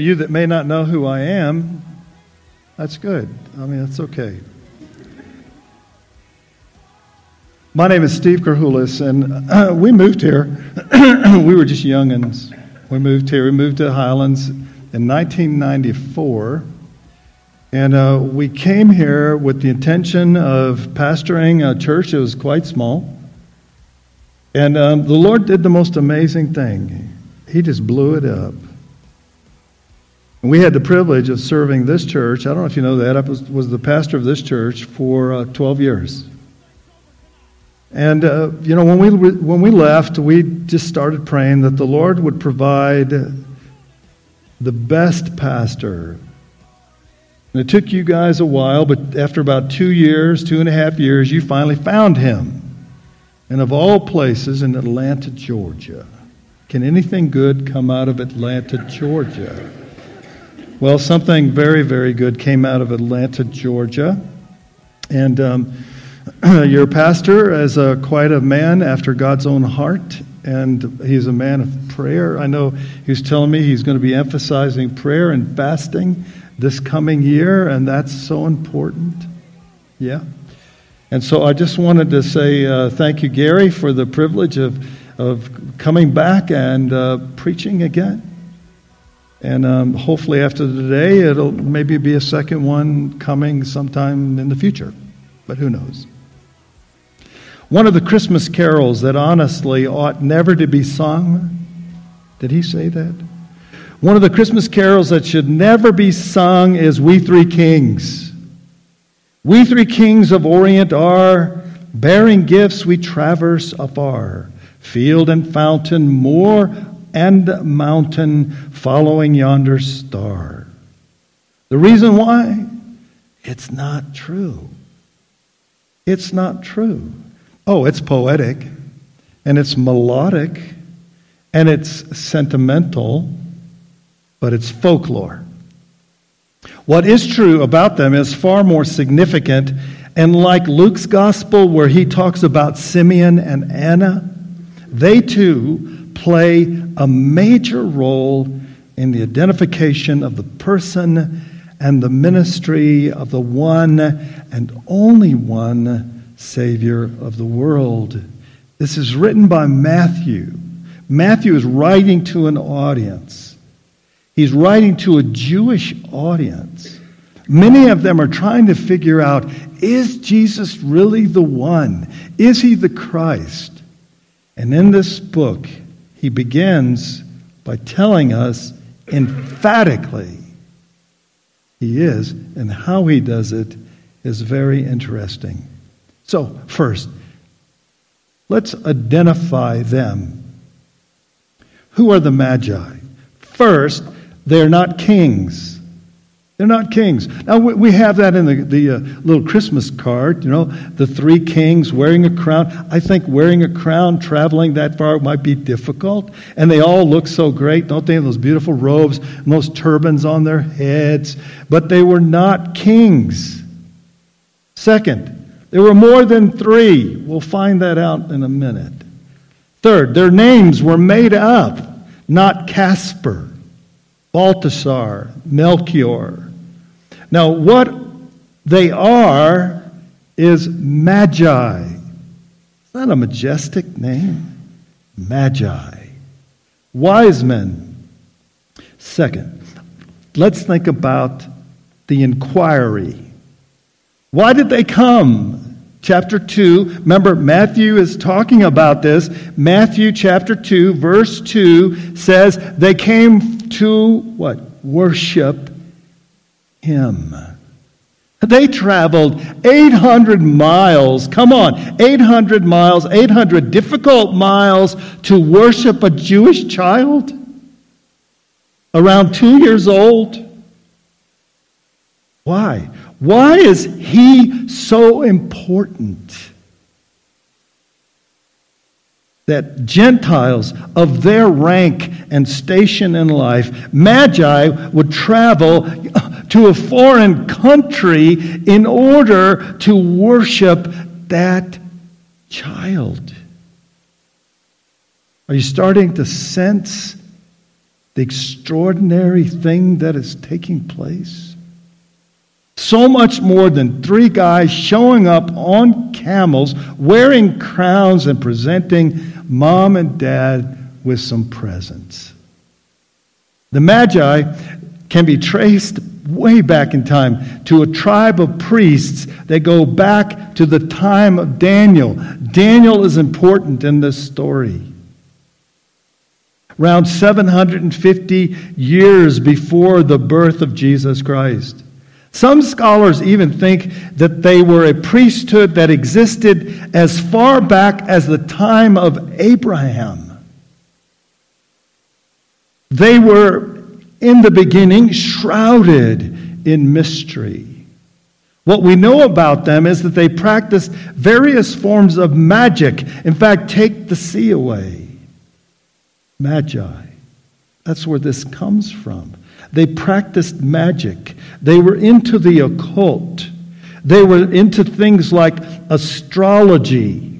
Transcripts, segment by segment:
You that may not know who I am, that's good. I mean, that's okay. My name is Steve Karhulis, and uh, we moved here. we were just youngins. We moved here. We moved to Highlands in 1994. And uh, we came here with the intention of pastoring a church that was quite small. And um, the Lord did the most amazing thing. He just blew it up. We had the privilege of serving this church. I don't know if you know that. I was, was the pastor of this church for uh, 12 years. And, uh, you know, when we, when we left, we just started praying that the Lord would provide the best pastor. And it took you guys a while, but after about two years, two and a half years, you finally found him. And of all places, in Atlanta, Georgia. Can anything good come out of Atlanta, Georgia? Well, something very, very good came out of Atlanta, Georgia. And um, your pastor is a, quite a man after God's own heart, and he's a man of prayer. I know he's telling me he's going to be emphasizing prayer and fasting this coming year, and that's so important. Yeah. And so I just wanted to say uh, thank you, Gary, for the privilege of, of coming back and uh, preaching again. And um, hopefully, after today, it'll maybe be a second one coming sometime in the future. But who knows? One of the Christmas carols that honestly ought never to be sung. Did he say that? One of the Christmas carols that should never be sung is We Three Kings. We three kings of Orient are, bearing gifts we traverse afar, field and fountain, moor and mountain, following yonder star. The reason why? It's not true. It's not true. Oh, it's poetic, and it's melodic, and it's sentimental, but it's folklore. What is true about them is far more significant. And like Luke's gospel, where he talks about Simeon and Anna, they too play a major role in the identification of the person and the ministry of the one and only one Savior of the world. This is written by Matthew. Matthew is writing to an audience. He's writing to a Jewish audience. Many of them are trying to figure out is Jesus really the one? Is he the Christ? And in this book, he begins by telling us emphatically he is, and how he does it is very interesting. So, first, let's identify them. Who are the Magi? First, they're not kings. They're not kings. Now, we have that in the, the uh, little Christmas card, you know, the three kings wearing a crown. I think wearing a crown, traveling that far might be difficult. And they all look so great, don't they? Those beautiful robes and those turbans on their heads. But they were not kings. Second, there were more than three. We'll find that out in a minute. Third, their names were made up, not Casper. Balthasar, Melchior. Now, what they are is magi. Is that a majestic name? Magi. Wise men. Second, let's think about the inquiry. Why did they come? chapter 2. Remember, Matthew is talking about this. Matthew chapter 2, verse 2 says, They came to what? Worship Him. They traveled 800 miles. Come on, 800 miles, 800 difficult miles to worship a Jewish child around two years old. Why? Why is he so important? That Gentiles of their rank and station in life, Magi would travel to a foreign country in order to worship that child. Are you starting to sense the extraordinary thing that is taking place? So much more than three guys showing up on camels, wearing crowns, and presenting mom and dad with some presents. The Magi can be traced way back in time to a tribe of priests that go back to the time of Daniel. Daniel is important in this story. Around 750 years before the birth of Jesus Christ. Some scholars even think that they were a priesthood that existed as far back as the time of Abraham. They were in the beginning shrouded in mystery. What we know about them is that they practiced various forms of magic. In fact, take the sea away. Magi. That's where this comes from. They practiced magic. They were into the occult. They were into things like astrology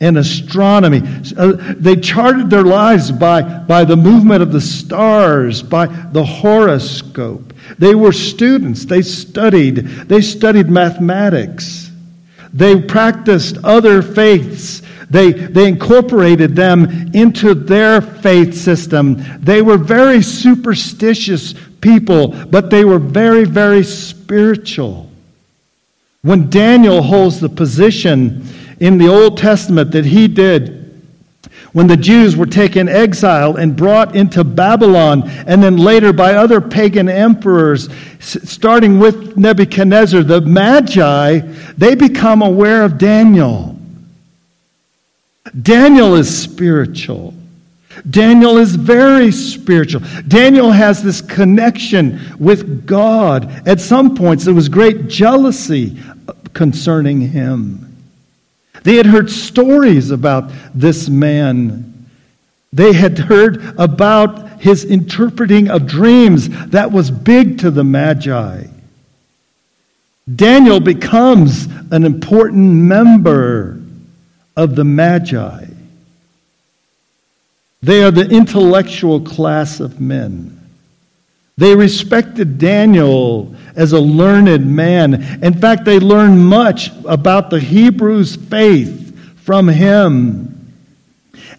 and astronomy. Uh, they charted their lives by, by the movement of the stars, by the horoscope. They were students. They studied. They studied mathematics. They practiced other faiths. They, they incorporated them into their faith system. They were very superstitious people, but they were very, very spiritual. When Daniel holds the position in the Old Testament that he did when the Jews were taken exile and brought into Babylon, and then later by other pagan emperors, starting with Nebuchadnezzar, the Magi, they become aware of Daniel. Daniel is spiritual. Daniel is very spiritual. Daniel has this connection with God. At some points, there was great jealousy concerning him. They had heard stories about this man. They had heard about his interpreting of dreams. That was big to the Magi. Daniel becomes an important member of the Magi. They are the intellectual class of men. They respected Daniel as a learned man. In fact, they learned much about the Hebrews' faith from him.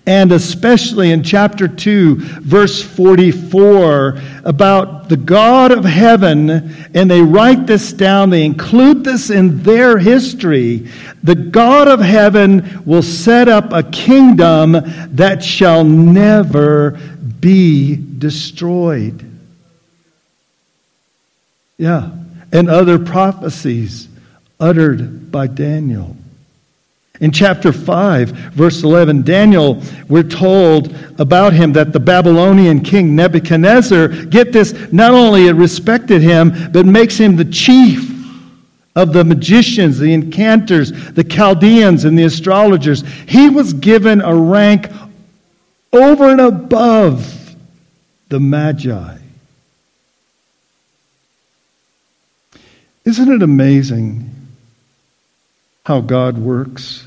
And especially in chapter 2, verse 44, about the God of heaven, and they write this down, they include this in their history. The God of heaven will set up a kingdom that shall never be destroyed. Yeah. And other prophecies uttered by Daniel. In chapter 5, verse 11, Daniel, we're told about him that the Babylonian king Nebuchadnezzar, get this, not only respected him, but makes him the chief of the magicians, the enchanters, the Chaldeans, and the astrologers. He was given a rank over and above the Magi. Isn't it amazing how God works?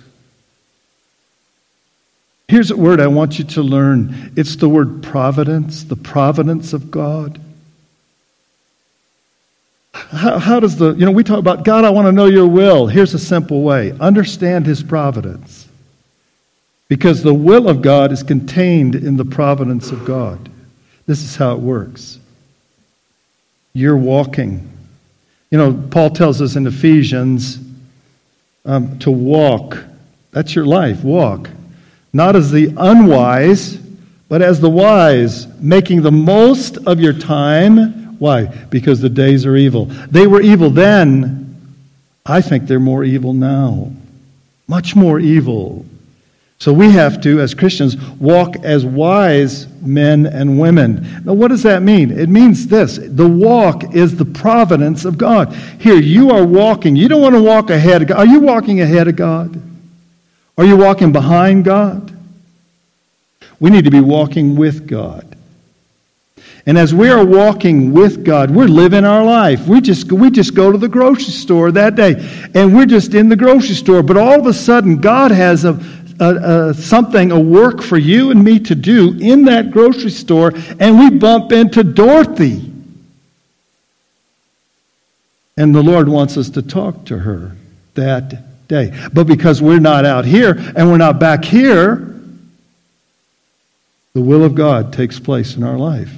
Here's a word I want you to learn it's the word providence, the providence of God. How, how, does the, you know, we talk about God, I want to know your will. Here's a simple way understand his providence. Because the will of God is contained in the providence of God. This is how it works. You're walking you know, Paul tells us in Ephesians um, to walk. That's your life, walk. Not as the unwise, but as the wise, making the most of your time. Why? Because the days are evil. They were evil then. I think they're more evil now. Much more evil. So we have to, as Christians, walk as wise men and women. Now, what does that mean? It means this the walk is the providence of God. Here, you are walking. You don't want to walk ahead of God. Are you walking ahead of God? Are you walking behind God? We need to be walking with God. And as we are walking with God, we're living our life. We just, we just go to the grocery store that day, and we're just in the grocery store. But all of a sudden, God has a, a, a, something, a work for you and me to do in that grocery store, and we bump into Dorothy. And the Lord wants us to talk to her that day. But because we're not out here and we're not back here, the will of God takes place in our life.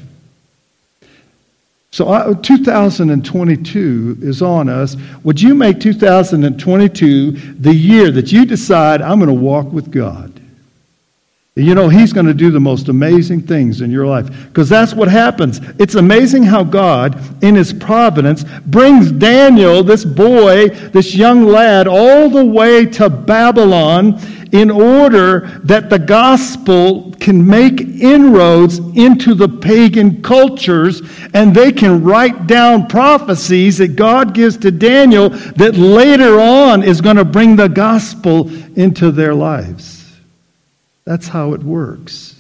So uh, 2022 is on us. Would you make 2022 the year that you decide, I'm going to walk with God? You know, He's going to do the most amazing things in your life. Because that's what happens. It's amazing how God, in His providence, brings Daniel, this boy, this young lad, all the way to Babylon in order that the gospel can make inroads into the pagan cultures and they can write down prophecies that God gives to Daniel that later on is going to bring the gospel into their lives. That's how it works.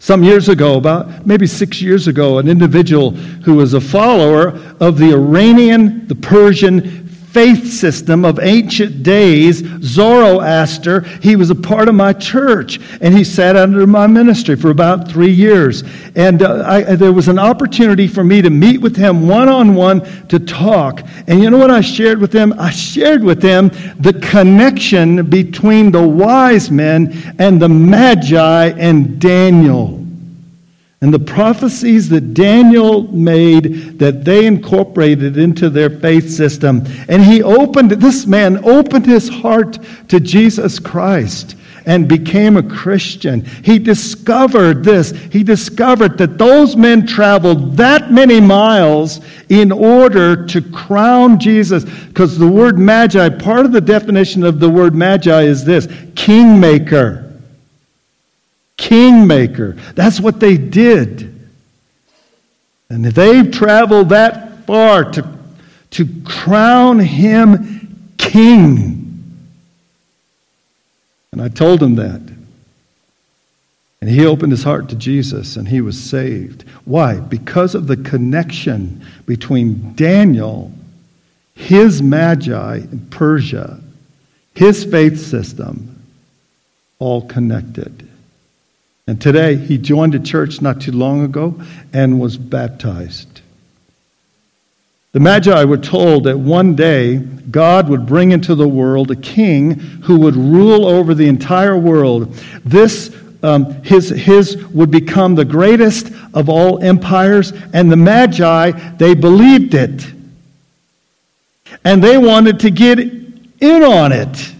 Some years ago, about maybe six years ago, an individual who was a follower of the Iranian, the Persian, faith system of ancient days, Zoroaster. He was a part of my church, and he sat under my ministry for about three years. And uh, I, there was an opportunity for me to meet with him one on one to talk. And you know what I shared with him? I shared with him the connection between the wise men and the Magi and Daniel and the prophecies that Daniel made that they incorporated into their faith system. And he opened, this man opened his heart to Jesus Christ and became a Christian. He discovered this. He discovered that those men traveled that many miles in order to crown Jesus. Because the word magi, part of the definition of the word magi is this kingmaker kingmaker. That's what they did. And they've traveled that far to, to crown him king. And I told him that. And he opened his heart to Jesus and he was saved. Why? Because of the connection between Daniel, his magi in Persia, his faith system, all connected. And today, he joined a church not too long ago and was baptized. The Magi were told that one day God would bring into the world a king who would rule over the entire world. This, um, his, his would become the greatest of all empires, and the Magi, they believed it. And they wanted to get in on it.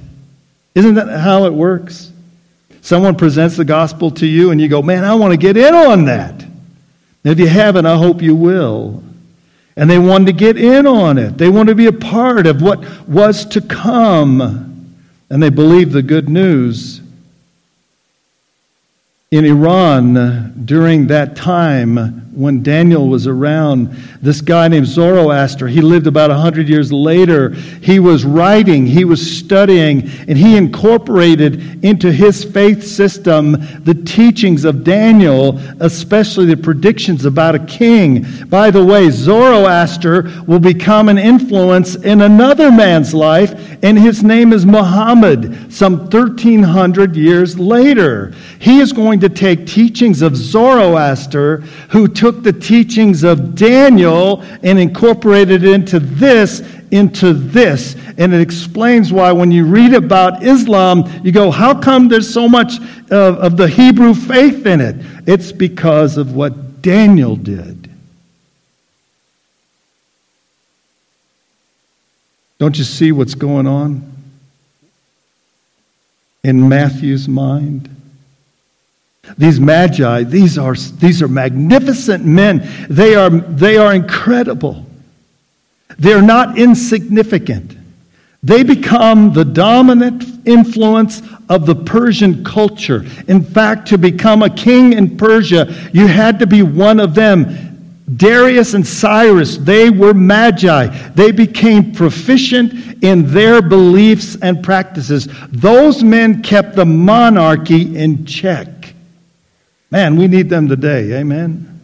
Isn't that how it works? Someone presents the gospel to you and you go, man, I want to get in on that. If you haven't, I hope you will. And they wanted to get in on it. They wanted to be a part of what was to come. And they believed the good news. In Iran, during that time, when Daniel was around, this guy named Zoroaster, he lived about 100 years later. He was writing, he was studying, and he incorporated into his faith system the teachings of Daniel, especially the predictions about a king. By the way, Zoroaster will become an influence in another man's life, and his name is Muhammad, some 1300 years later. He is going to take teachings of Zoroaster, who took took the teachings of Daniel and incorporated it into this, into this. And it explains why when you read about Islam, you go, how come there's so much of, of the Hebrew faith in it? It's because of what Daniel did. Don't you see what's going on in Matthew's mind? These magi, these are, these are magnificent men. They are, they are incredible. They're not insignificant. They become the dominant influence of the Persian culture. In fact, to become a king in Persia, you had to be one of them. Darius and Cyrus, they were magi. They became proficient in their beliefs and practices. Those men kept the monarchy in check. Man, we need them today. Amen.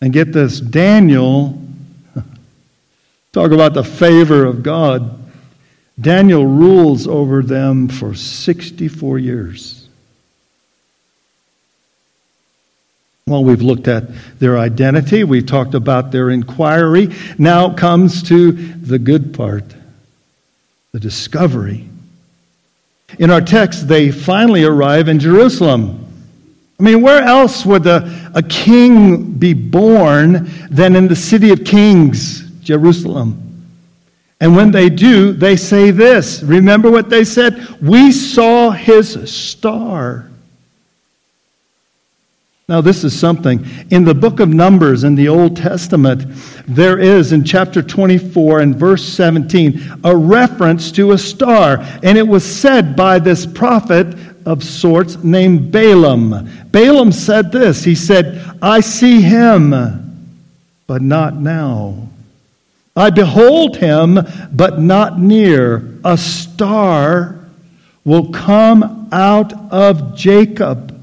And get this Daniel, talk about the favor of God. Daniel rules over them for 64 years. Well, we've looked at their identity, we've talked about their inquiry. Now comes to the good part the discovery. In our text, they finally arrive in Jerusalem. I mean, where else would a, a king be born than in the city of kings, Jerusalem? And when they do, they say this. Remember what they said? We saw his star. Now, this is something. In the book of Numbers in the Old Testament, there is in chapter 24 and verse 17 a reference to a star. And it was said by this prophet of sorts named Balaam. Balaam said this He said, I see him, but not now. I behold him, but not near. A star will come out of Jacob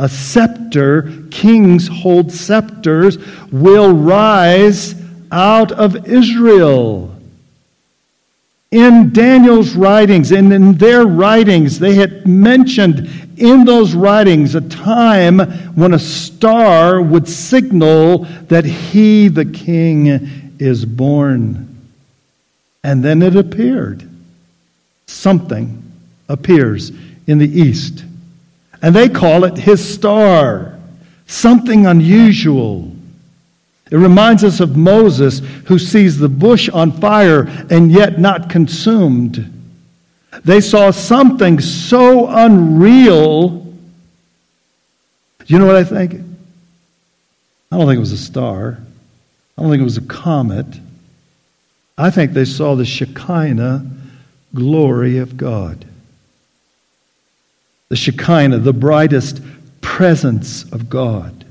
a scepter, kings hold scepters, will rise out of Israel. In Daniel's writings and in their writings, they had mentioned in those writings a time when a star would signal that he, the king, is born. And then it appeared. Something appears in the east and they call it his star, something unusual. It reminds us of Moses who sees the bush on fire and yet not consumed. They saw something so unreal. You know what I think? I don't think it was a star. I don't think it was a comet. I think they saw the Shekinah glory of God the Shekinah, the brightest presence of God,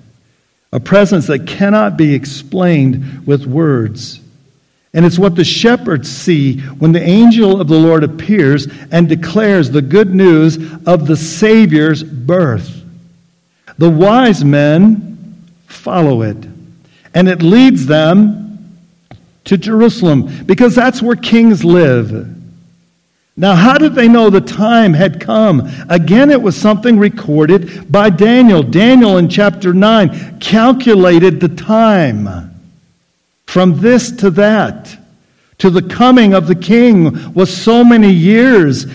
a presence that cannot be explained with words. And it's what the shepherds see when the angel of the Lord appears and declares the good news of the Savior's birth. The wise men follow it, and it leads them to Jerusalem because that's where kings live. Now, how did they know the time had come? Again, it was something recorded by Daniel. Daniel in chapter 9 calculated the time from this to that. To the coming of the king was so many years.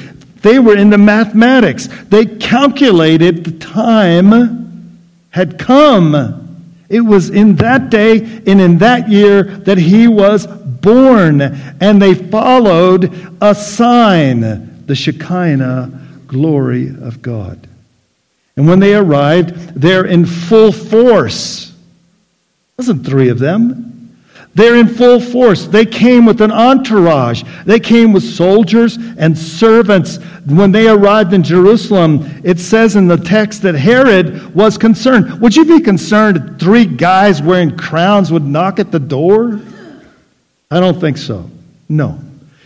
They were into mathematics. They calculated the time had come. It was in that day and in that year that he was born, and they followed a sign, the Shekinah glory of God. And when they arrived, they're in full force. Wasn't three of them. They're in full force. They came with an entourage. They came with soldiers and servants. When they arrived in Jerusalem, it says in the text that Herod was concerned. Would you be concerned three guys wearing crowns would knock at the door? I don't think so. No.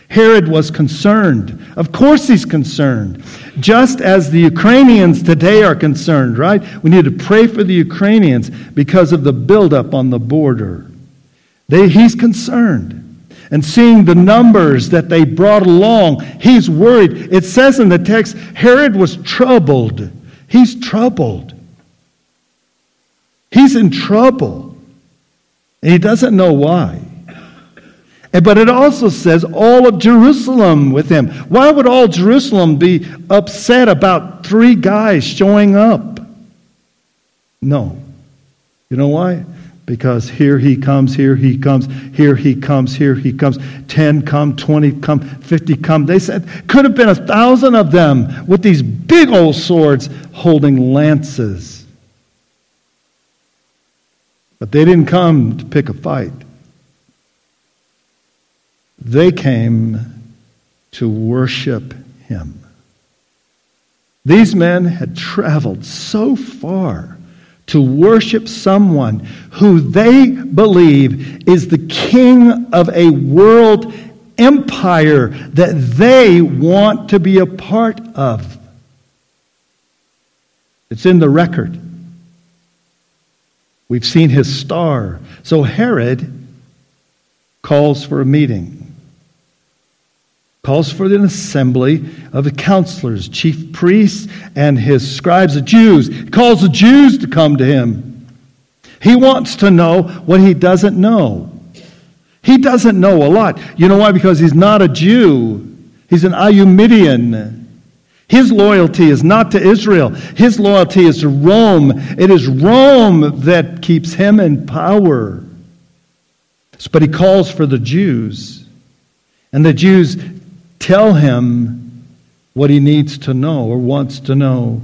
Herod was concerned. Of course, he's concerned. Just as the Ukrainians today are concerned, right? We need to pray for the Ukrainians because of the buildup on the border. They, he's concerned. And seeing the numbers that they brought along, he's worried. It says in the text, Herod was troubled. He's troubled. He's in trouble. And he doesn't know why. Eh, but it also says all of Jerusalem with him. Why would all Jerusalem be upset about three guys showing up? No. You know why? Because here he comes, here he comes, here he comes, here he comes. 10 come, 20 come, 50 come. They said, could have been a thousand of them with these big old swords holding lances. But they didn't come to pick a fight. They came to worship him. These men had traveled so far to worship someone who they believe is the king of a world empire that they want to be a part of. It's in the record. We've seen his star. So Herod calls for a meeting calls for an assembly of the counselors, chief priests, and his scribes, the Jews. He calls the Jews to come to him. He wants to know what he doesn't know. He doesn't know a lot. You know why? Because he's not a Jew. He's an Idumean. His loyalty is not to Israel. His loyalty is to Rome. It is Rome that keeps him in power. But he calls for the Jews. And the Jews tell him what he needs to know or wants to know.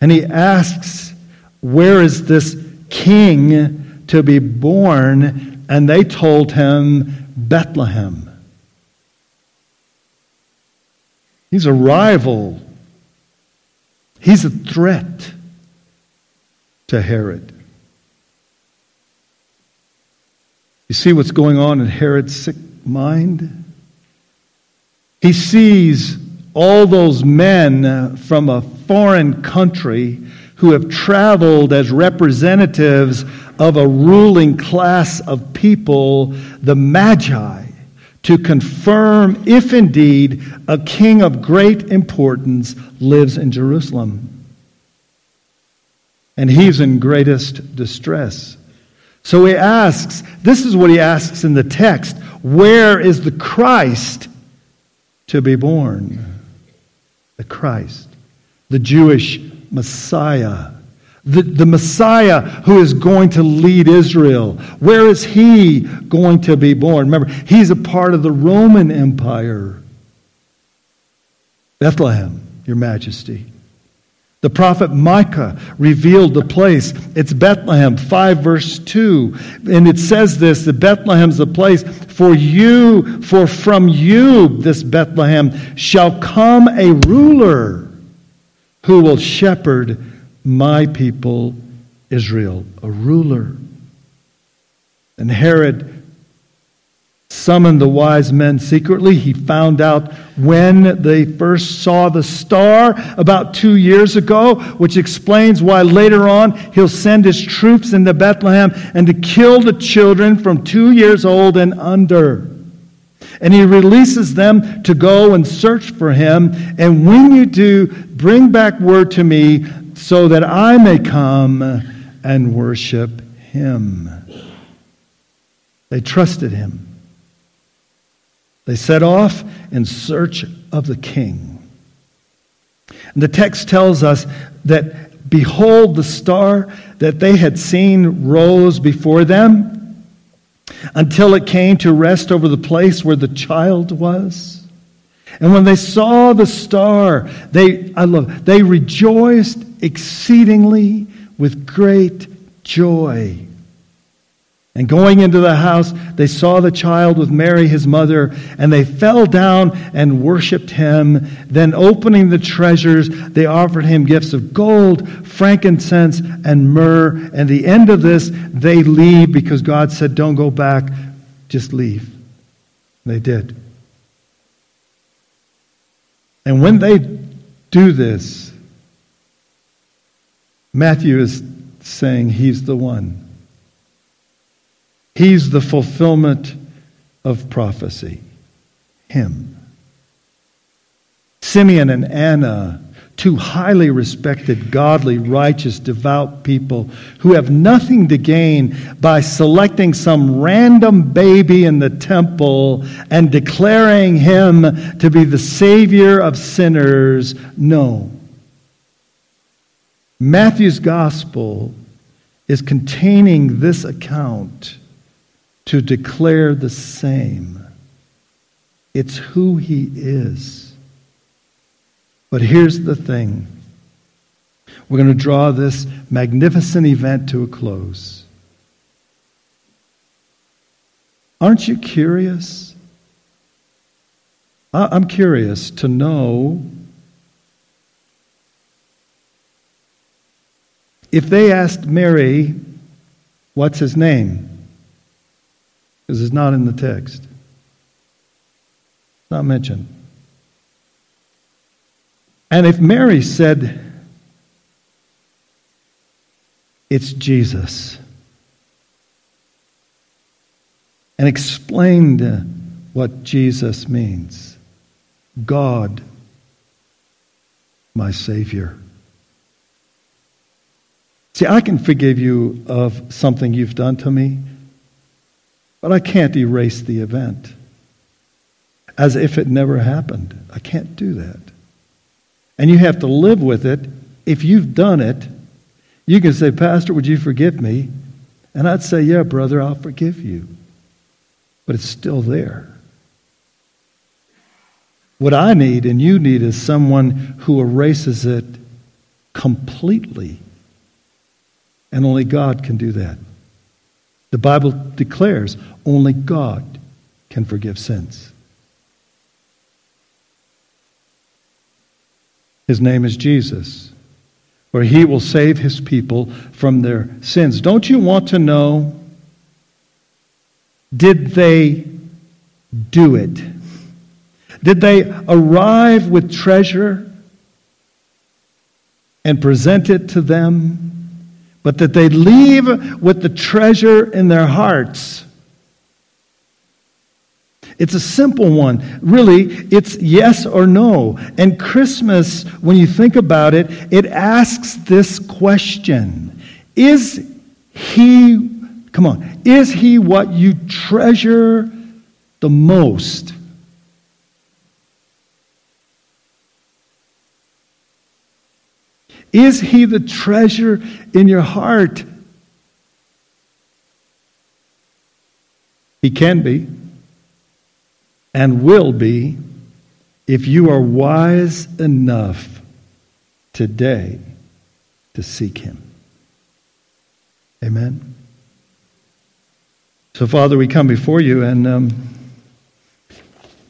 And he asks, Where is this king to be born? And they told him, Bethlehem. He's a rival. He's a threat to Herod. You see what's going on in Herod's sick mind? He sees all those men from a foreign country who have traveled as representatives of a ruling class of people, the Magi, to confirm if indeed a king of great importance lives in Jerusalem. And he's in greatest distress. So he asks, this is what he asks in the text where is the Christ to be born. The Christ, the Jewish Messiah, the, the Messiah who is going to lead Israel. Where is he going to be born? Remember, he's a part of the Roman Empire. Bethlehem, Your Majesty. The prophet Micah revealed the place. It's Bethlehem, 5 verse 2. And it says this that Bethlehem's the place for you, for from you, this Bethlehem, shall come a ruler who will shepherd my people Israel. A ruler. And Herod summoned the wise men secretly. He found out when they first saw the star about two years ago, which explains why later on he'll send his troops into Bethlehem and to kill the children from two years old and under. And he releases them to go and search for him. And when you do, bring back word to me so that I may come and worship him. They trusted him. They set off in search of the king. And the text tells us that, behold, the star that they had seen rose before them until it came to rest over the place where the child was. And when they saw the star, they, I love, they rejoiced exceedingly with great joy. And going into the house, they saw the child with Mary, his mother, and they fell down and worshiped him. Then, opening the treasures, they offered him gifts of gold, frankincense, and myrrh. And the end of this, they leave because God said, Don't go back, just leave. They did. And when they do this, Matthew is saying he's the one. He's the fulfillment of prophecy. Him. Simeon and Anna, two highly respected, godly, righteous, devout people who have nothing to gain by selecting some random baby in the temple and declaring him to be the Savior of sinners. No. Matthew's gospel is containing this account to declare the same. It's who he is. But here's the thing we're going to draw this magnificent event to a close. Aren't you curious? I'm curious to know if they asked Mary, What's his name? Because it's not in the text. It's not mentioned. And if Mary said, it's Jesus, and explained what Jesus means, God, my Savior. See, I can forgive you of something you've done to me, but I can't erase the event as if it never happened. I can't do that. And you have to live with it. If you've done it, you can say, Pastor, would you forgive me? And I'd say, Yeah, brother, I'll forgive you. But it's still there. What I need and you need is someone who erases it completely. And only God can do that. The Bible declares only God can forgive sins. His name is Jesus, where he will save his people from their sins. Don't you want to know? Did they do it? Did they arrive with treasure and present it to them? But that they leave with the treasure in their hearts. It's a simple one. Really, it's yes or no. And Christmas, when you think about it, it asks this question Is he, come on, is he what you treasure the most? Is he the treasure in your heart? He can be and will be if you are wise enough today to seek him. Amen. So, Father, we come before you, and um,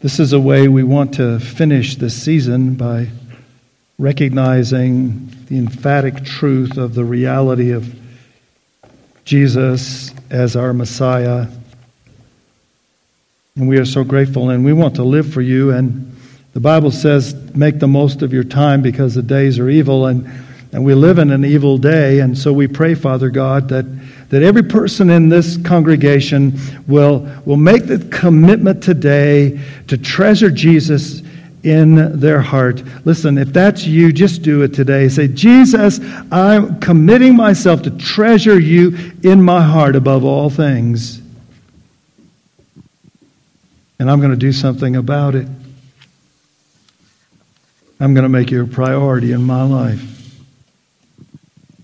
this is a way we want to finish this season by recognizing the emphatic truth of the reality of Jesus as our Messiah. And we are so grateful, and we want to live for you. And the Bible says, make the most of your time because the days are evil, and, and we live in an evil day. And so we pray, Father God, that, that every person in this congregation will, will make the commitment today to treasure Jesus in their heart. Listen, if that's you, just do it today. Say, Jesus, I'm committing myself to treasure you in my heart above all things. And I'm going to do something about it. I'm going to make you a priority in my life.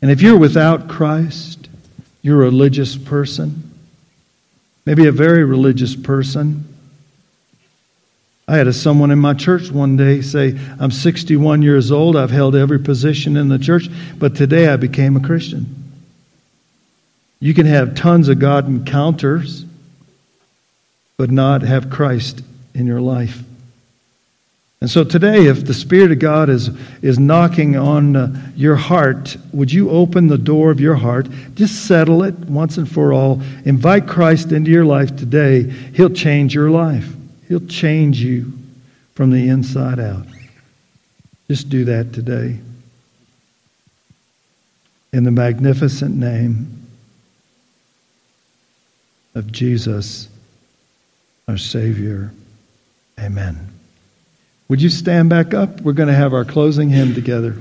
And if you're without Christ, you're a religious person, maybe a very religious person. I had a, someone in my church one day say, I'm 61 years old, I've held every position in the church, but today I became a Christian. You can have tons of God encounters, but not have Christ in your life. And so today, if the Spirit of God is, is knocking on uh, your heart, would you open the door of your heart? Just settle it once and for all. Invite Christ into your life today. He'll change your life. He'll change you from the inside out. Just do that today. In the magnificent name of Jesus, our Savior. Amen. Would you stand back up? We're going to have our closing hymn together.